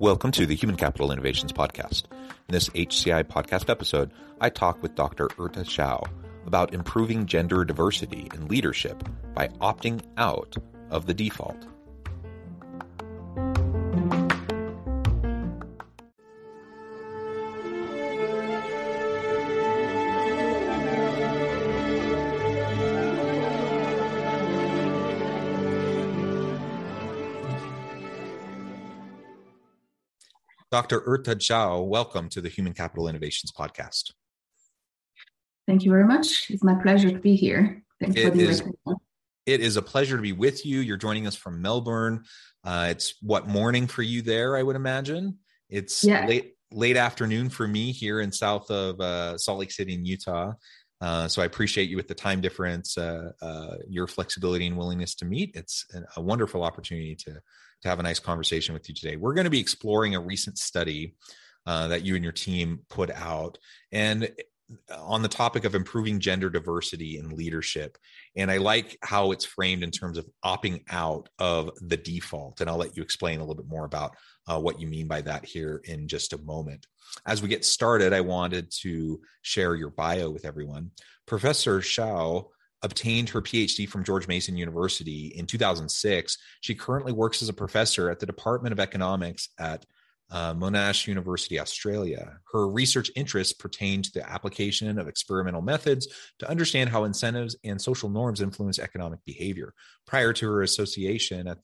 Welcome to the Human Capital Innovations Podcast. In this HCI podcast episode, I talk with Dr. Erte Xiao about improving gender diversity in leadership by opting out of the default. Dr. Erte Xiao, welcome to the Human Capital Innovations Podcast. Thank you very much. It's my pleasure to be here. Thanks it for the is, It is a pleasure to be with you. You're joining us from Melbourne. Uh, it's what morning for you there, I would imagine. It's yeah. late late afternoon for me here in south of uh, Salt Lake City in Utah. Uh, so I appreciate you with the time difference, uh, uh, your flexibility and willingness to meet. It's a wonderful opportunity to to have a nice conversation with you today. We're going to be exploring a recent study uh, that you and your team put out, and on the topic of improving gender diversity in leadership. And I like how it's framed in terms of opting out of the default. And I'll let you explain a little bit more about uh, what you mean by that here in just a moment. As we get started, I wanted to share your bio with everyone. Professor Xiao obtained her PhD from George Mason University in 2006. She currently works as a professor at the Department of Economics at uh, Monash University, Australia. Her research interests pertain to the application of experimental methods to understand how incentives and social norms influence economic behavior. Prior to her association at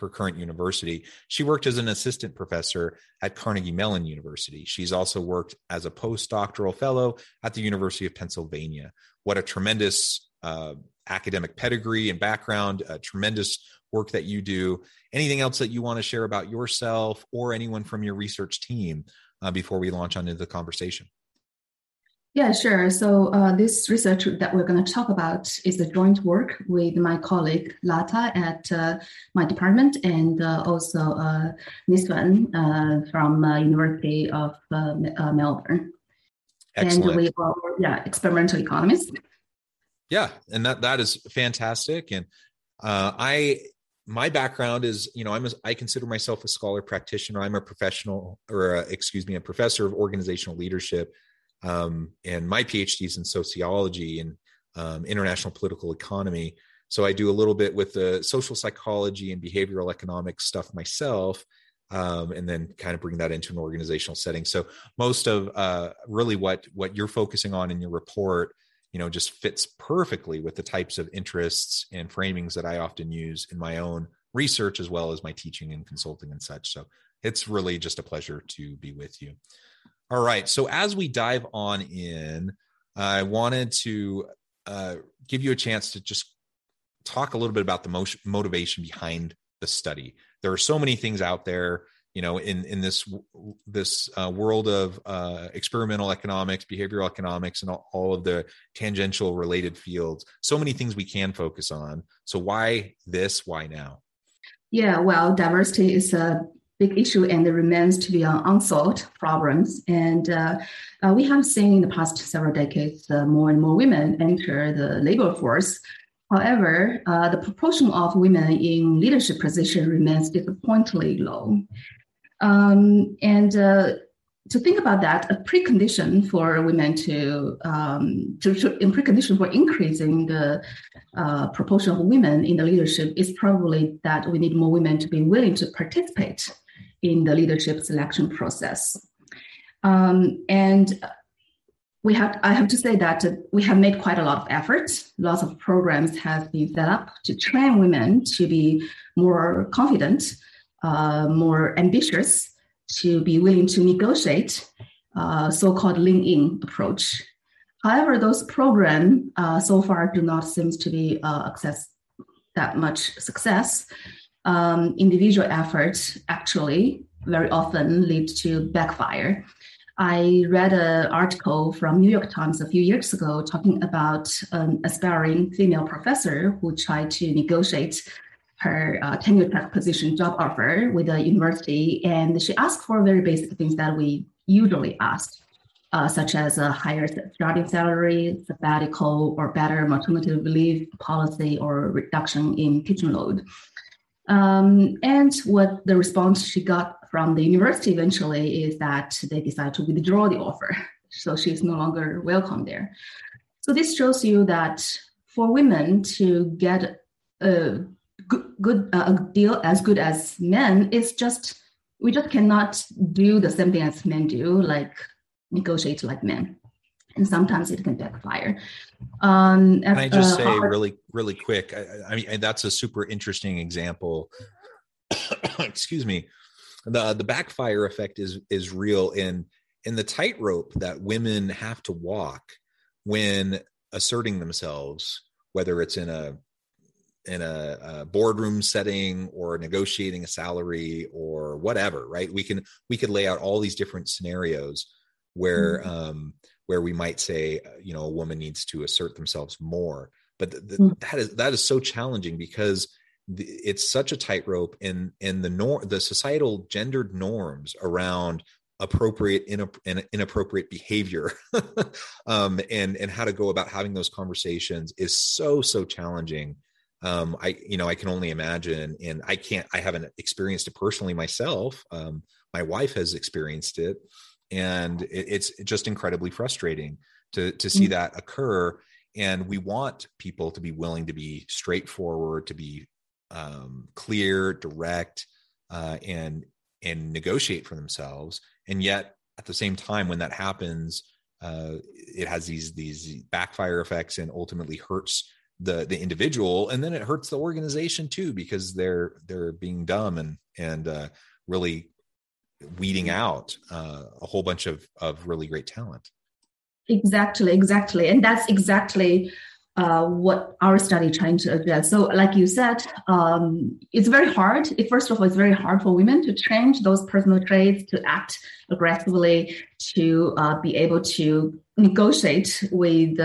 her current university, she worked as an assistant professor at Carnegie Mellon University. She's also worked as a postdoctoral fellow at the University of Pennsylvania. What a tremendous uh, academic pedigree and background, a tremendous work that you do. Anything else that you want to share about yourself or anyone from your research team uh, before we launch on into the conversation? Yeah, sure. So uh, this research that we're going to talk about is a joint work with my colleague Lata at uh, my department and uh, also uh, Nisvan uh, from uh, University of uh, Melbourne. Excellent. And we are yeah experimental economists. Yeah, and that that is fantastic. And I my background is you know i'm a, i consider myself a scholar practitioner i'm a professional or a, excuse me a professor of organizational leadership um, and my phd is in sociology and um, international political economy so i do a little bit with the social psychology and behavioral economics stuff myself um, and then kind of bring that into an organizational setting so most of uh, really what what you're focusing on in your report you know just fits perfectly with the types of interests and framings that i often use in my own research as well as my teaching and consulting and such. So it's really just a pleasure to be with you. All right. So as we dive on in i wanted to uh, give you a chance to just talk a little bit about the motivation behind the study. There are so many things out there you know in in this this uh, world of uh, experimental economics behavioral economics and all, all, of the tangential related fields so many things we can focus on. So why this? Why now? Yeah well diversity is a big issue and it remains to be an unsolved problems. And uh, uh, we have seen in the past several decades uh, more and more women enter the labor force. However, uh, the proportion of women in leadership position remains disappointingly low. Um, and uh, to think about that, a precondition for women to, um, to, to in precondition for increasing the uh, proportion of women in the leadership is probably that we need more women to be willing to participate in the leadership selection process. Um, and we have, I have to say that we have made quite a lot of effort. Lots of programs have been set up to train women to be more confident uh, more ambitious to be willing to negotiate uh, so-called lean-in approach. However, those programs uh, so far do not seem to be uh, access, that much success, um, individual efforts actually very often lead to backfire. I read an article from New York Times a few years ago talking about an aspiring female professor who tried to negotiate her uh, tenure track position job offer with the university, and she asked for very basic things that we usually ask, uh, such as a higher starting salary, sabbatical, or better maternity leave policy, or reduction in teaching load. Um, and what the response she got from the university eventually is that they decide to withdraw the offer. So she's no longer welcome there. So this shows you that for women to get a good, good uh, a deal as good as men, it's just we just cannot do the same thing as men do, like negotiate like men. And sometimes it can backfire. Um, can I just uh, say really, really quick? I, I mean, that's a super interesting example. Excuse me the the backfire effect is is real in in the tightrope that women have to walk when asserting themselves whether it's in a in a, a, boardroom setting or negotiating a salary or whatever right we can we could lay out all these different scenarios where mm-hmm. um where we might say uh, you know a woman needs to assert themselves more but the, the, mm-hmm. that is that is so challenging because it's such a tightrope in in the norm the societal gendered norms around appropriate and inappropriate behavior um, and and how to go about having those conversations is so so challenging um, i you know i can only imagine and i can't i haven't experienced it personally myself um, my wife has experienced it and it, it's just incredibly frustrating to to see mm-hmm. that occur and we want people to be willing to be straightforward to be um, clear, direct, uh, and and negotiate for themselves. And yet, at the same time, when that happens, uh, it has these these backfire effects and ultimately hurts the the individual, and then it hurts the organization too because they're they're being dumb and and uh, really weeding out uh, a whole bunch of of really great talent. Exactly, exactly, and that's exactly uh, what our study trying to address. So, like you said, um, it's very hard. It, first of all, it's very hard for women to change those personal traits, to act aggressively, to uh, be able to negotiate with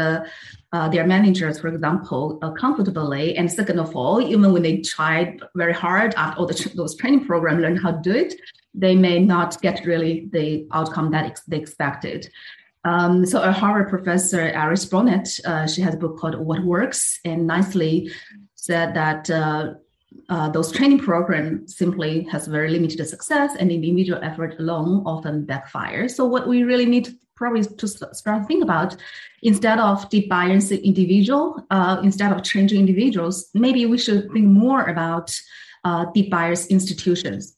uh, their managers, for example, uh, comfortably. And second of all, even when they tried very hard after all the, those training programs, learn how to do it, they may not get really the outcome that ex- they expected. Um, so a Harvard professor, Iris Bohnet, uh, she has a book called What Works and nicely said that uh, uh, those training programs simply has very limited success and individual effort alone often backfire. So what we really need probably to start think about instead of debiasing individual, uh, instead of changing individuals, maybe we should think more about uh, debias institutions.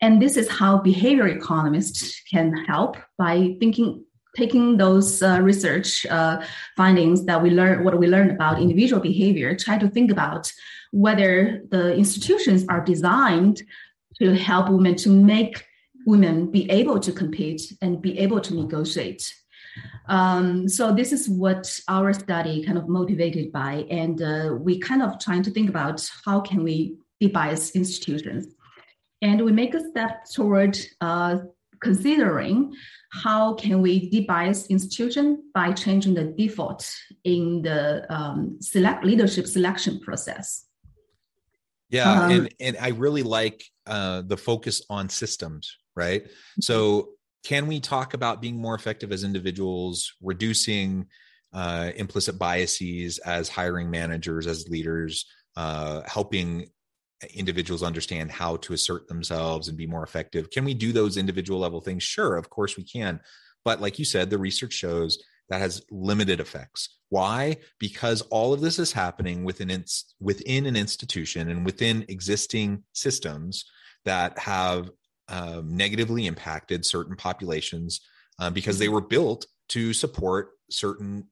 And this is how behavior economists can help by thinking taking those uh, research uh, findings that we learn, what we learned about individual behavior, try to think about whether the institutions are designed to help women to make women be able to compete and be able to negotiate. Um, so this is what our study kind of motivated by, and uh, we kind of trying to think about how can we debias institutions, and we make a step toward uh, considering how can we debias institution by changing the default in the um, select leadership selection process. Yeah, um, and and I really like uh, the focus on systems, right? Mm-hmm. So can we talk about being more effective as individuals, reducing uh, implicit biases as hiring managers, as leaders, uh, helping individuals understand how to assert themselves and be more effective. Can we do those individual level things? Sure, of course we can. But like you said, the research shows that has limited effects. Why? Because all of this is happening within within an institution and within existing systems that have um, negatively impacted certain populations uh, because they were built to support certain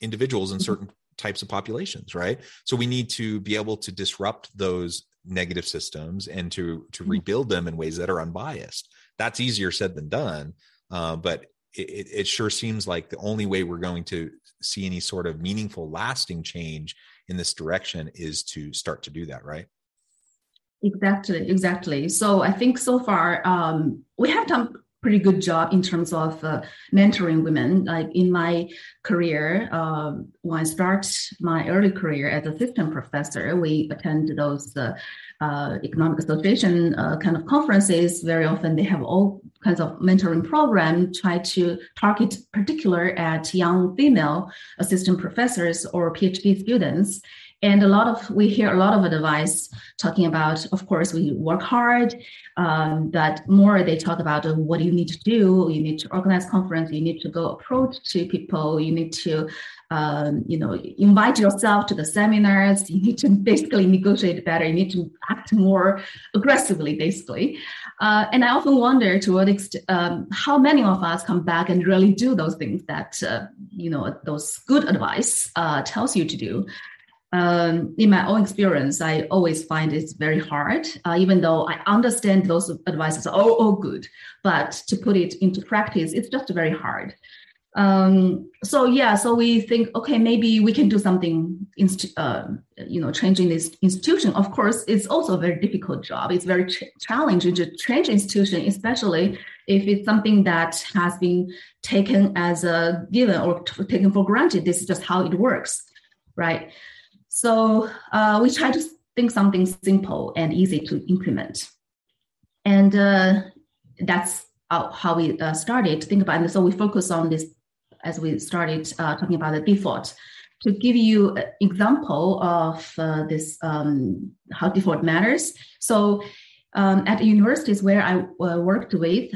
individuals in mm-hmm. certain types of populations right so we need to be able to disrupt those negative systems and to to mm-hmm. rebuild them in ways that are unbiased that's easier said than done uh, but it, it sure seems like the only way we're going to see any sort of meaningful lasting change in this direction is to start to do that right exactly exactly so i think so far um, we have done pretty good job in terms of uh, mentoring women. Like in my career, um, when I start my early career as a assistant professor, we attend those uh, uh, economic association uh, kind of conferences. Very often, they have all kinds of mentoring program try to target particular at young female assistant professors or PhD students. And a lot of we hear a lot of advice talking about, of course, we work hard. Um, but more they talk about uh, what you need to do. You need to organize conference. You need to go approach to people. You need to, um, you know, invite yourself to the seminars. You need to basically negotiate better. You need to act more aggressively, basically. Uh, and I often wonder to what extent, um, how many of us come back and really do those things that, uh, you know, those good advice uh, tells you to do um, in my own experience, I always find it's very hard, uh, even though I understand those advices are all, all good. But to put it into practice, it's just very hard. Um, so yeah, so we think, okay, maybe we can do something, inst- uh, you know, changing this institution. Of course, it's also a very difficult job. It's very ch- challenging to change institution, especially if it's something that has been taken as a given or t- taken for granted. This is just how it works, right? So uh, we try to think something simple and easy to implement. And uh, that's how we uh, started to think about it. So we focus on this as we started uh, talking about the default. To give you an example of uh, this, um, how default matters. So um, at universities where I uh, worked with,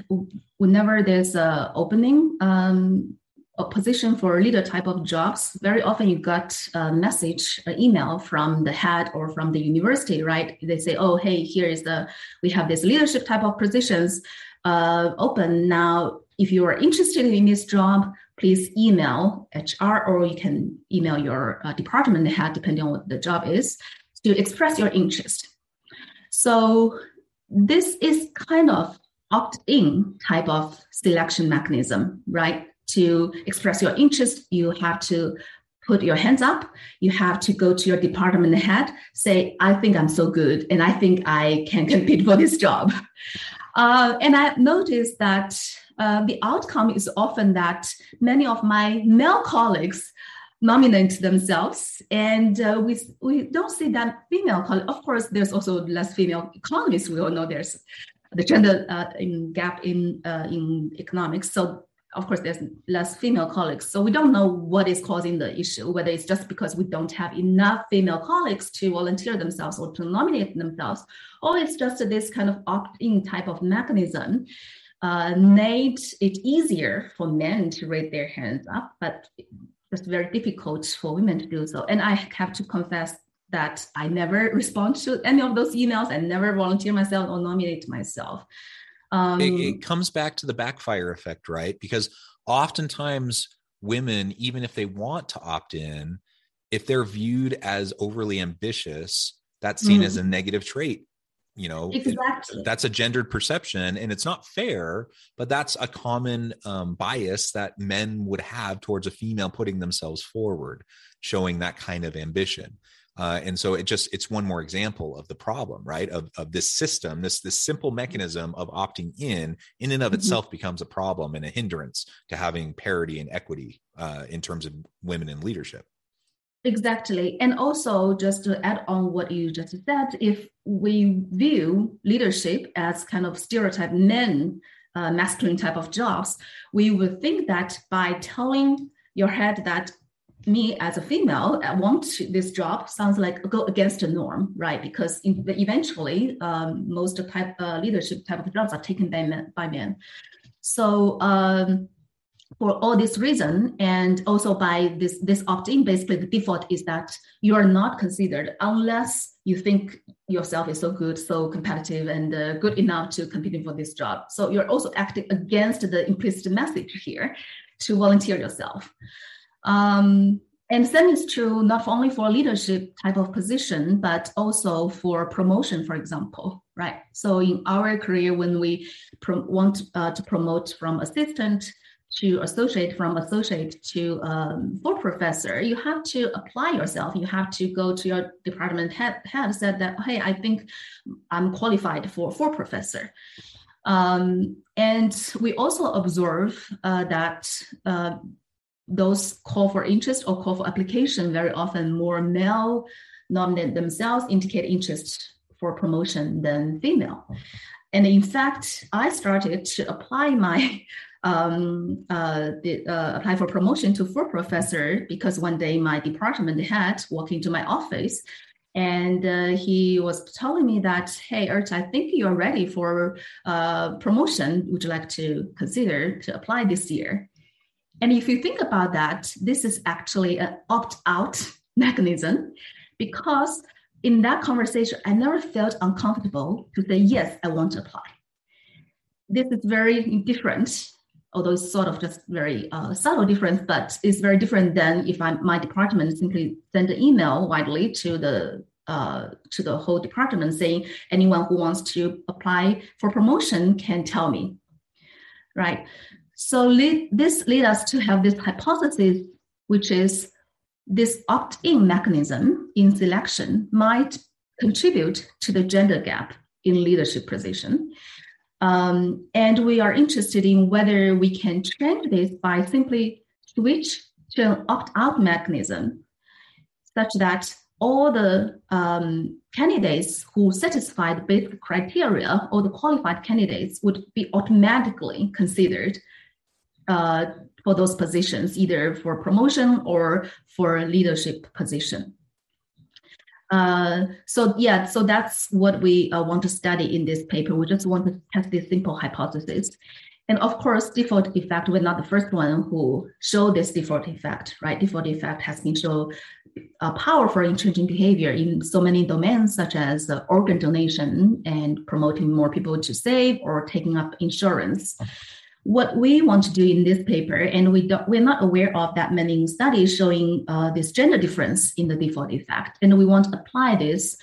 whenever there's an opening, um, a position for leader type of jobs, very often you got a message, an email from the head or from the university, right? They say, oh, hey, here is the, we have this leadership type of positions uh, open. Now, if you are interested in this job, please email HR or you can email your uh, department head, depending on what the job is, to express your interest. So this is kind of opt-in type of selection mechanism, right? To express your interest, you have to put your hands up. You have to go to your department head, say, I think I'm so good and I think I can compete for this job. Uh, and I've noticed that uh, the outcome is often that many of my male colleagues nominate themselves and uh, we, we don't see that female colleagues. Of course, there's also less female economists. We all know there's the gender uh, in gap in, uh, in economics. So of course, there's less female colleagues. So we don't know what is causing the issue, whether it's just because we don't have enough female colleagues to volunteer themselves or to nominate themselves, or it's just this kind of opt-in type of mechanism uh, made it easier for men to raise their hands up, but just very difficult for women to do so. And I have to confess that I never respond to any of those emails and never volunteer myself or nominate myself. Um, it, it comes back to the backfire effect, right? Because oftentimes women, even if they want to opt in, if they're viewed as overly ambitious, that's seen mm-hmm. as a negative trait you know exactly. it, that's a gendered perception and it's not fair but that's a common um, bias that men would have towards a female putting themselves forward showing that kind of ambition uh, and so it just it's one more example of the problem right? Of, of this system this this simple mechanism of opting in in and of mm-hmm. itself becomes a problem and a hindrance to having parity and equity uh, in terms of women in leadership. Exactly. And also just to add on what you just said if we view leadership as kind of stereotype men uh, masculine type of jobs we would think that by telling your head that me as a female, I want this job sounds like go against the norm, right? Because in, eventually, um, most type uh, leadership type of jobs are taken by men. By men. So um, for all this reason, and also by this this opt-in, basically the default is that you are not considered unless you think yourself is so good, so competitive, and uh, good enough to compete for this job. So you're also acting against the implicit message here to volunteer yourself. Um, and same is true not only for leadership type of position, but also for promotion, for example, right? So in our career, when we want uh, to promote from assistant to associate from associate to um, full professor, you have to apply yourself. You have to go to your department head, head said that, hey, I think I'm qualified for full professor. Um, and we also observe uh, that uh, those call for interest or call for application very often more male nominate themselves indicate interest for promotion than female. And in fact, I started to apply my um, uh, the, uh, apply for promotion to full professor because one day my department head walked into my office and uh, he was telling me that, hey, Ert, I think you're ready for uh, promotion. Would you like to consider to apply this year? And if you think about that, this is actually an opt-out mechanism because in that conversation, I never felt uncomfortable to say, yes, I want to apply. This is very different, although it's sort of just very uh, subtle difference, but it's very different than if I, my department simply send an email widely to the uh, to the whole department saying anyone who wants to apply for promotion can tell me, right? So lead, this leads us to have this hypothesis, which is this opt-in mechanism in selection might contribute to the gender gap in leadership position. Um, and we are interested in whether we can change this by simply switch to an opt-out mechanism such that all the um, candidates who satisfy the basic criteria or the qualified candidates would be automatically considered uh, for those positions, either for promotion or for leadership position. Uh, so yeah, so that's what we uh, want to study in this paper. We just want to test this simple hypothesis. And of course, default effect, we're not the first one who show this default effect, right? Default effect has been shown uh, powerful in changing behavior in so many domains, such as uh, organ donation and promoting more people to save or taking up insurance what we want to do in this paper, and we don't, we're not aware of that many studies showing uh, this gender difference in the default effect, and we want to apply this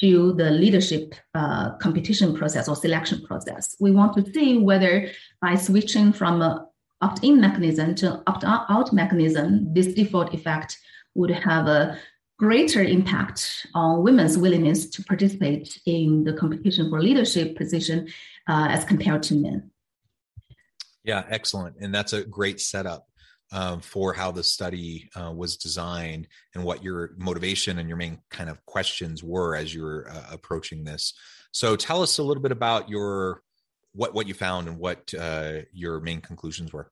to the leadership uh, competition process or selection process. We want to see whether by switching from a opt-in mechanism to opt-out mechanism, this default effect would have a greater impact on women's willingness to participate in the competition for leadership position uh, as compared to men. Yeah, excellent. And that's a great setup um, for how the study uh, was designed and what your motivation and your main kind of questions were as you were uh, approaching this. So tell us a little bit about your what what you found and what uh, your main conclusions were.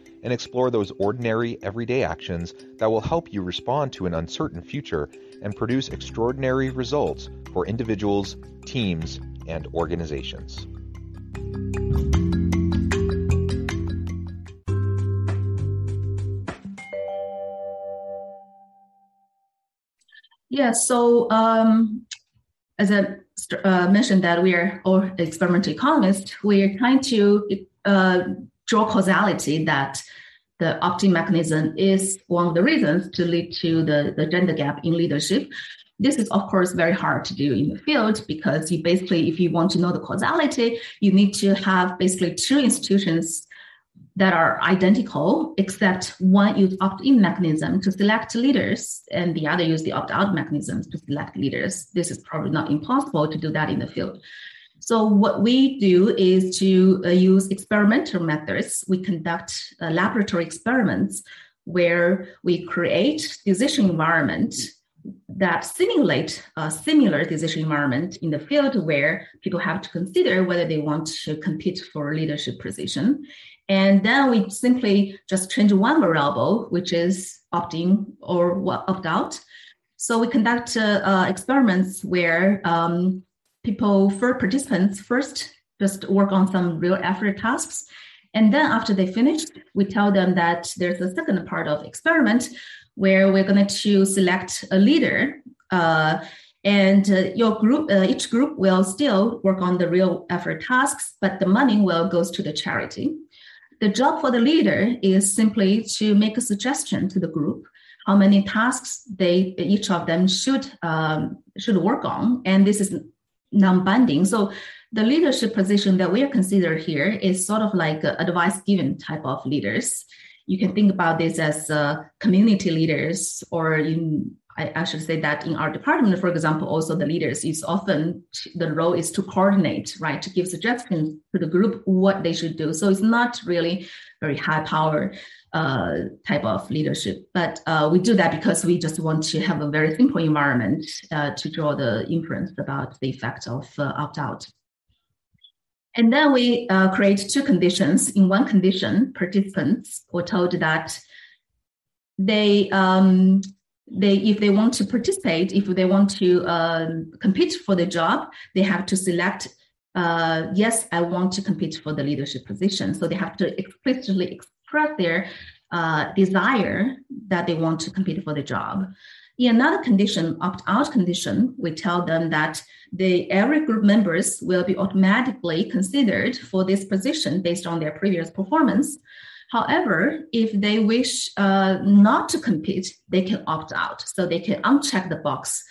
and explore those ordinary, everyday actions that will help you respond to an uncertain future and produce extraordinary results for individuals, teams, and organizations. Yeah, so um, as I uh, mentioned that we are all experimental economists, we are trying to uh, draw causality that the opt-in mechanism is one of the reasons to lead to the, the gender gap in leadership. This is, of course, very hard to do in the field because you basically, if you want to know the causality, you need to have basically two institutions that are identical, except one use opt-in mechanism to select leaders and the other use the opt-out mechanisms to select leaders. This is probably not impossible to do that in the field. So what we do is to uh, use experimental methods. We conduct uh, laboratory experiments where we create decision environment that simulate a similar decision environment in the field where people have to consider whether they want to compete for a leadership position. And then we simply just change one variable, which is opt-in or opt-out. So we conduct uh, uh, experiments where um, people, for participants, first just work on some real effort tasks. And then after they finish, we tell them that there's a second part of experiment where we're going to select a leader. Uh, and uh, your group, uh, each group will still work on the real effort tasks, but the money will goes to the charity. The job for the leader is simply to make a suggestion to the group how many tasks they each of them should um, should work on, and this is non-binding. So the leadership position that we are considered here is sort of like advice given type of leaders you can think about this as uh, community leaders or in I, I, should say that in our department, for example, also the leaders is often the role is to coordinate, right, to give suggestions to the group what they should do. So it's not really very high power uh, type of leadership, but uh, we do that because we just want to have a very simple environment uh, to draw the inference about the effect of uh, opt out. And then we uh, create two conditions. In one condition, participants were told that they um, they if they want to participate, if they want to uh, compete for the job, they have to select. Uh, yes, I want to compete for the leadership position. So they have to explicitly express their uh, desire that they want to compete for the job. In another condition, opt-out condition, we tell them that the every group members will be automatically considered for this position based on their previous performance. However, if they wish uh, not to compete, they can opt out. So they can uncheck the box,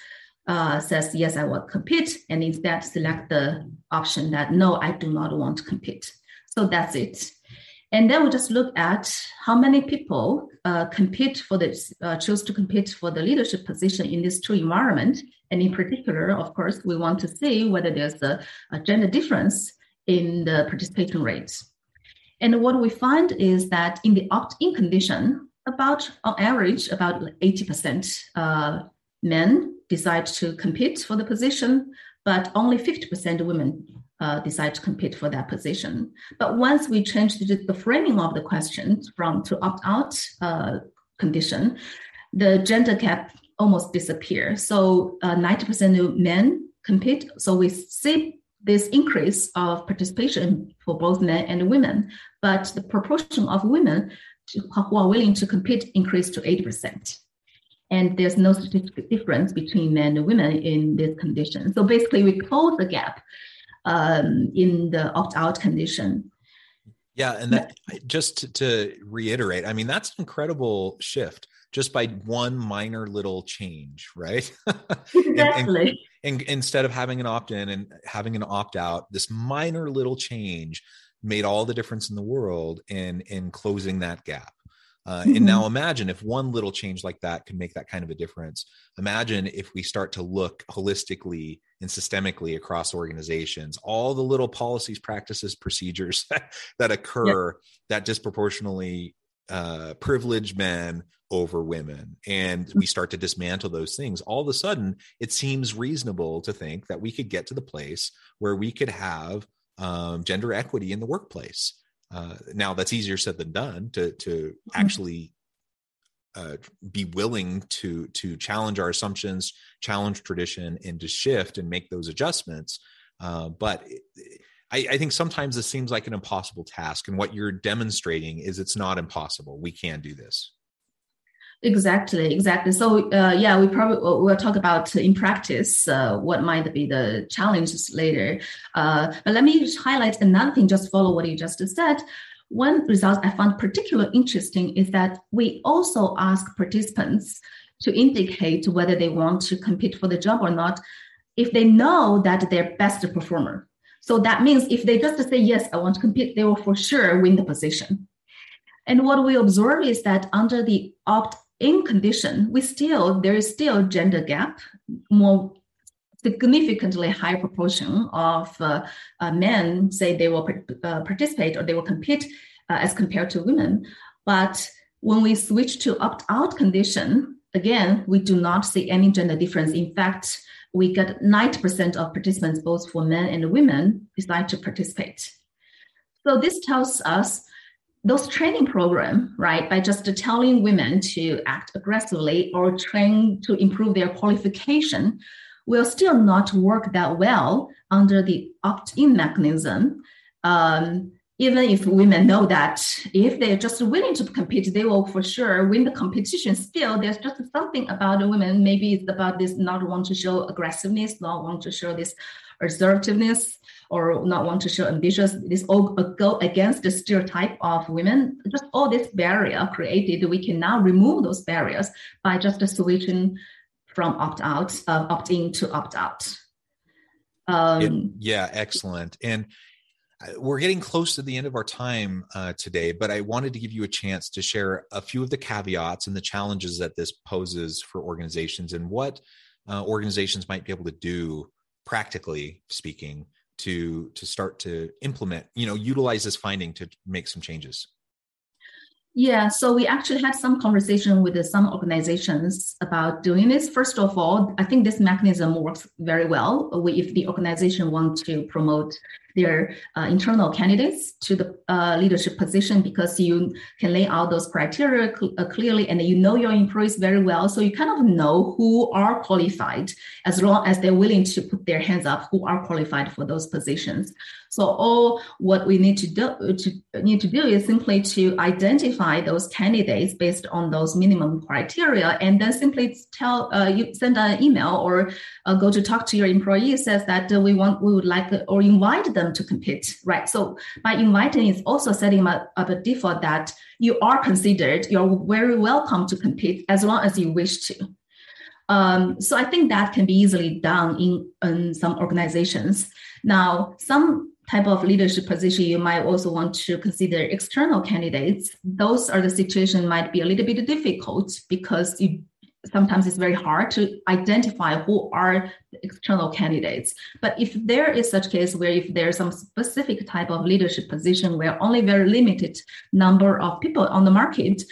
uh, says, yes, I will compete, and instead select the option that, no, I do not want to compete. So that's it. And then we just look at how many people uh, compete for this, uh, choose to compete for the leadership position in this two environment. And in particular, of course, we want to see whether there's a, a gender difference in the participation rates. And what we find is that in the opt-in condition, about on average, about 80% uh, men decide to compete for the position, but only 50% women uh, decide to compete for that position. But once we change the, the framing of the question from to opt out uh, condition, the gender gap almost disappear. So uh, 90% of men compete. So we see this increase of participation for both men and women, but the proportion of women who are willing to compete increased to 80%. And there's no statistical difference between men and women in this condition. So basically, we close the gap um, in the opt out condition. Yeah, and that just to, reiterate, I mean that's an incredible shift just by one minor little change, right? Exactly. and, and, and, instead of having an opt in and having an opt out, this minor little change made all the difference in the world in in closing that gap. Uh, mm-hmm. And now imagine if one little change like that can make that kind of a difference. Imagine if we start to look holistically and systemically across organizations, all the little policies, practices, procedures that occur that disproportionately uh, privilege men over women. And we start to dismantle those things. All of a sudden it seems reasonable to think that we could get to the place where we could have um, gender equity in the workplace. Uh, now that's easier said than done to to mm-hmm. actually uh, be willing to to challenge our assumptions, challenge tradition, and to shift and make those adjustments. Uh, but I, I, think sometimes this seems like an impossible task, and what you're demonstrating is it's not impossible. We can do this. Exactly, exactly. So uh, yeah, we probably we'll talk about in practice uh, what might be the challenges later. Uh, but let me highlight another thing. Just follow what you just said. One result I found particularly interesting is that we also ask participants to indicate whether they want to compete for the job or not if they know that they're best performer. So that means if they just say yes, I want to compete, they will for sure win the position. And what we observe is that under the opt-in condition, we still there is still gender gap, more significantly higher proportion of uh, uh, men say they will uh, participate or they will compete as compared to women. But when we switch to opt-out condition, again, we do not see any gender difference. In fact, we get 90% of participants, both for men and women, decide to participate. So this tells us those training program, right, by just telling women to act aggressively or train to improve their qualification, will still not work that well under the opt-in mechanism. Um, even if women know that if they're just willing to compete, they will for sure win the competition. Still, there's just something about women. Maybe it's about this not want to show aggressiveness, not want to show this assertiveness, or not want to show ambitious. This all go against the stereotype of women. Just all this barrier created, we can now remove those barriers by just switching from opt out, uh, opt in to opt out. Um, yeah, excellent. And we're getting close to the end of our time uh, today, but I wanted to give you a chance to share a few of the caveats and the challenges that this poses for organizations and what uh, organizations might be able to do practically speaking to to start to implement you know utilize this finding to make some changes yeah, so we actually had some conversation with some organizations about doing this. First of all, I think this mechanism works very well. if the organization wants to promote their uh, internal candidates to the uh, leadership position because you can lay out those criteria cl- uh, clearly and you know your employees very well. So you kind of know who are qualified as long as they're willing to put their hands up, who are qualified for those positions. So all what we need to do to need to do is simply to identify those candidates based on those minimum criteria, and then simply tell uh, you send an email or uh, go to talk to your employee says that uh, we want we would like or invite them to compete, right? So by inviting is also setting up, up a default that you are considered, you're very welcome to compete as long as you wish to. Um, so I think that can be easily done in, in some organizations. Now, some type of leadership position, you might also want to consider external candidates. Those are the situation might be a little bit difficult because you sometimes it's very hard to identify who are the external candidates. But if there is such case where if there's some specific type of leadership position where only very limited number of people on the market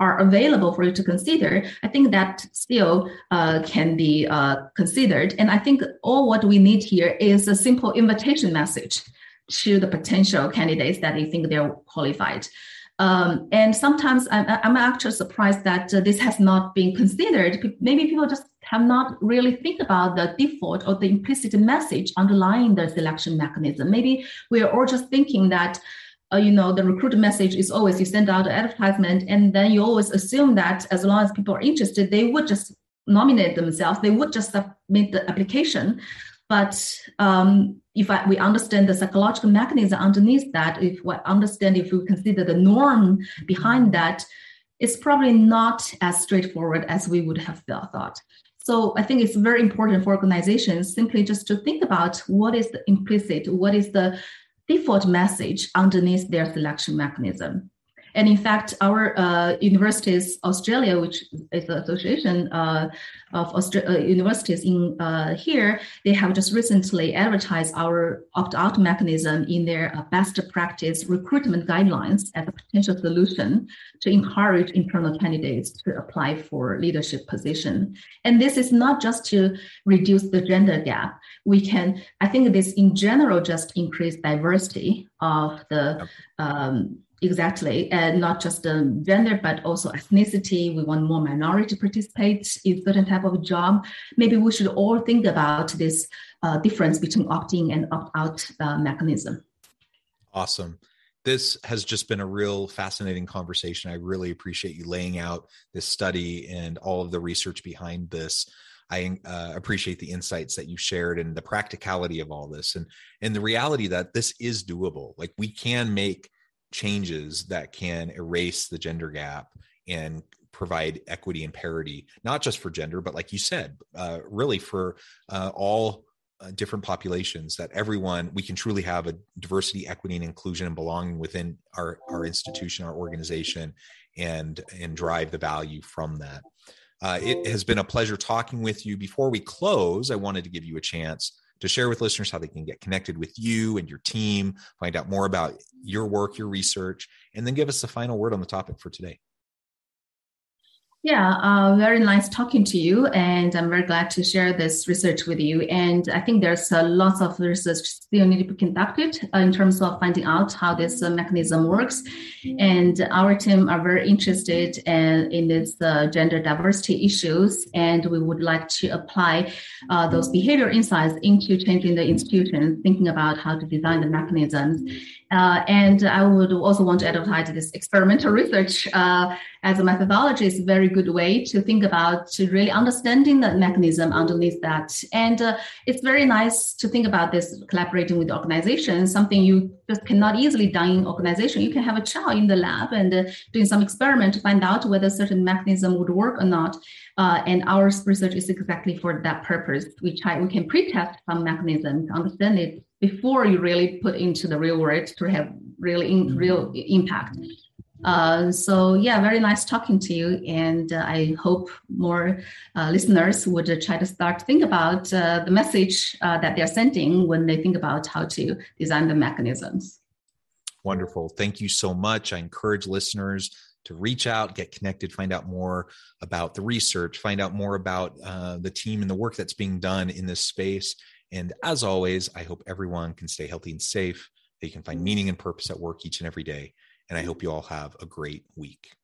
are available for you to consider, I think that still uh, can be uh, considered. And I think all what we need here is a simple invitation message to the potential candidates that they think they're qualified. Um, and sometimes I'm, I'm, actually surprised that uh, this has not been considered. Maybe people just have not really think about the default or the implicit message underlying the selection mechanism. Maybe we're all just thinking that, uh, you know, the recruit message is always you send out an advertisement and then you always assume that as long as people are interested, they would just nominate themselves. They would just submit the application. But um, if I, we understand the psychological mechanism underneath that, if we understand, if we consider the norm behind that, it's probably not as straightforward as we would have thought. So I think it's very important for organizations simply just to think about what is the implicit, what is the default message underneath their selection mechanism. And in fact, our uh, universities, Australia, which is the association uh, of Austra- uh, universities in uh, here, they have just recently advertised our opt-out mechanism in their uh, best practice recruitment guidelines as a potential solution to encourage internal candidates to apply for leadership position. And this is not just to reduce the gender gap. We can, I think this in general just increase diversity of the um, Exactly, and not just the gender, but also ethnicity. We want more minority to participate in certain type of job. Maybe we should all think about this uh, difference between opt-in and opt-out uh, mechanism. Awesome. This has just been a real fascinating conversation. I really appreciate you laying out this study and all of the research behind this. I uh, appreciate the insights that you shared and the practicality of all this, and and the reality that this is doable. Like we can make changes that can erase the gender gap and provide equity and parity, not just for gender, but like you said, uh, really for uh, all uh, different populations that everyone we can truly have a diversity equity and inclusion and belonging within our our institution our organization and and drive the value from that. Uh, it has been a pleasure talking with you. Before we close i wanted to give you a chance to share with listeners how they can get connected with you and your team find out more about your work your research and then give us the final word on the topic for today yeah, uh, very nice talking to you, and I'm very glad to share this research with you. And I think there's uh, lots of research still need to be conducted uh, in terms of finding out how this uh, mechanism works. And our team are very interested in, in this uh, gender diversity issues, and we would like to apply uh, those behavior insights into changing the institutions, thinking about how to design the mechanisms. Uh, and I would also want to advertise this experimental research uh, as a methodology is a very good way to think about to really understanding the mechanism underneath that. And uh, it's very nice to think about this collaborating with organizations, something you just cannot easily done in organization. You can have a child in the lab and uh, doing some experiment to find out whether certain mechanism would work or not. Uh, and our research is exactly for that purpose. We try, we can pre-test some mechanism to understand it before you really put into the real world to have really in, mm-hmm. real impact. Uh, so yeah, very nice talking to you, and uh, I hope more uh, listeners would try to start to think about uh, the message uh, that they're sending when they think about how to design the mechanisms. Wonderful, thank you so much. I encourage listeners to reach out, get connected, find out more about the research, find out more about uh, the team and the work that's being done in this space. And as always, I hope everyone can stay healthy and safe. They can find meaning and purpose at work each and every day. And I hope you all have a great week.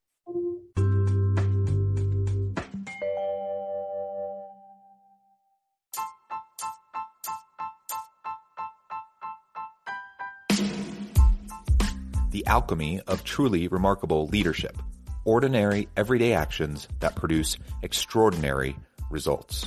The alchemy of truly remarkable leadership. Ordinary, everyday actions that produce extraordinary results.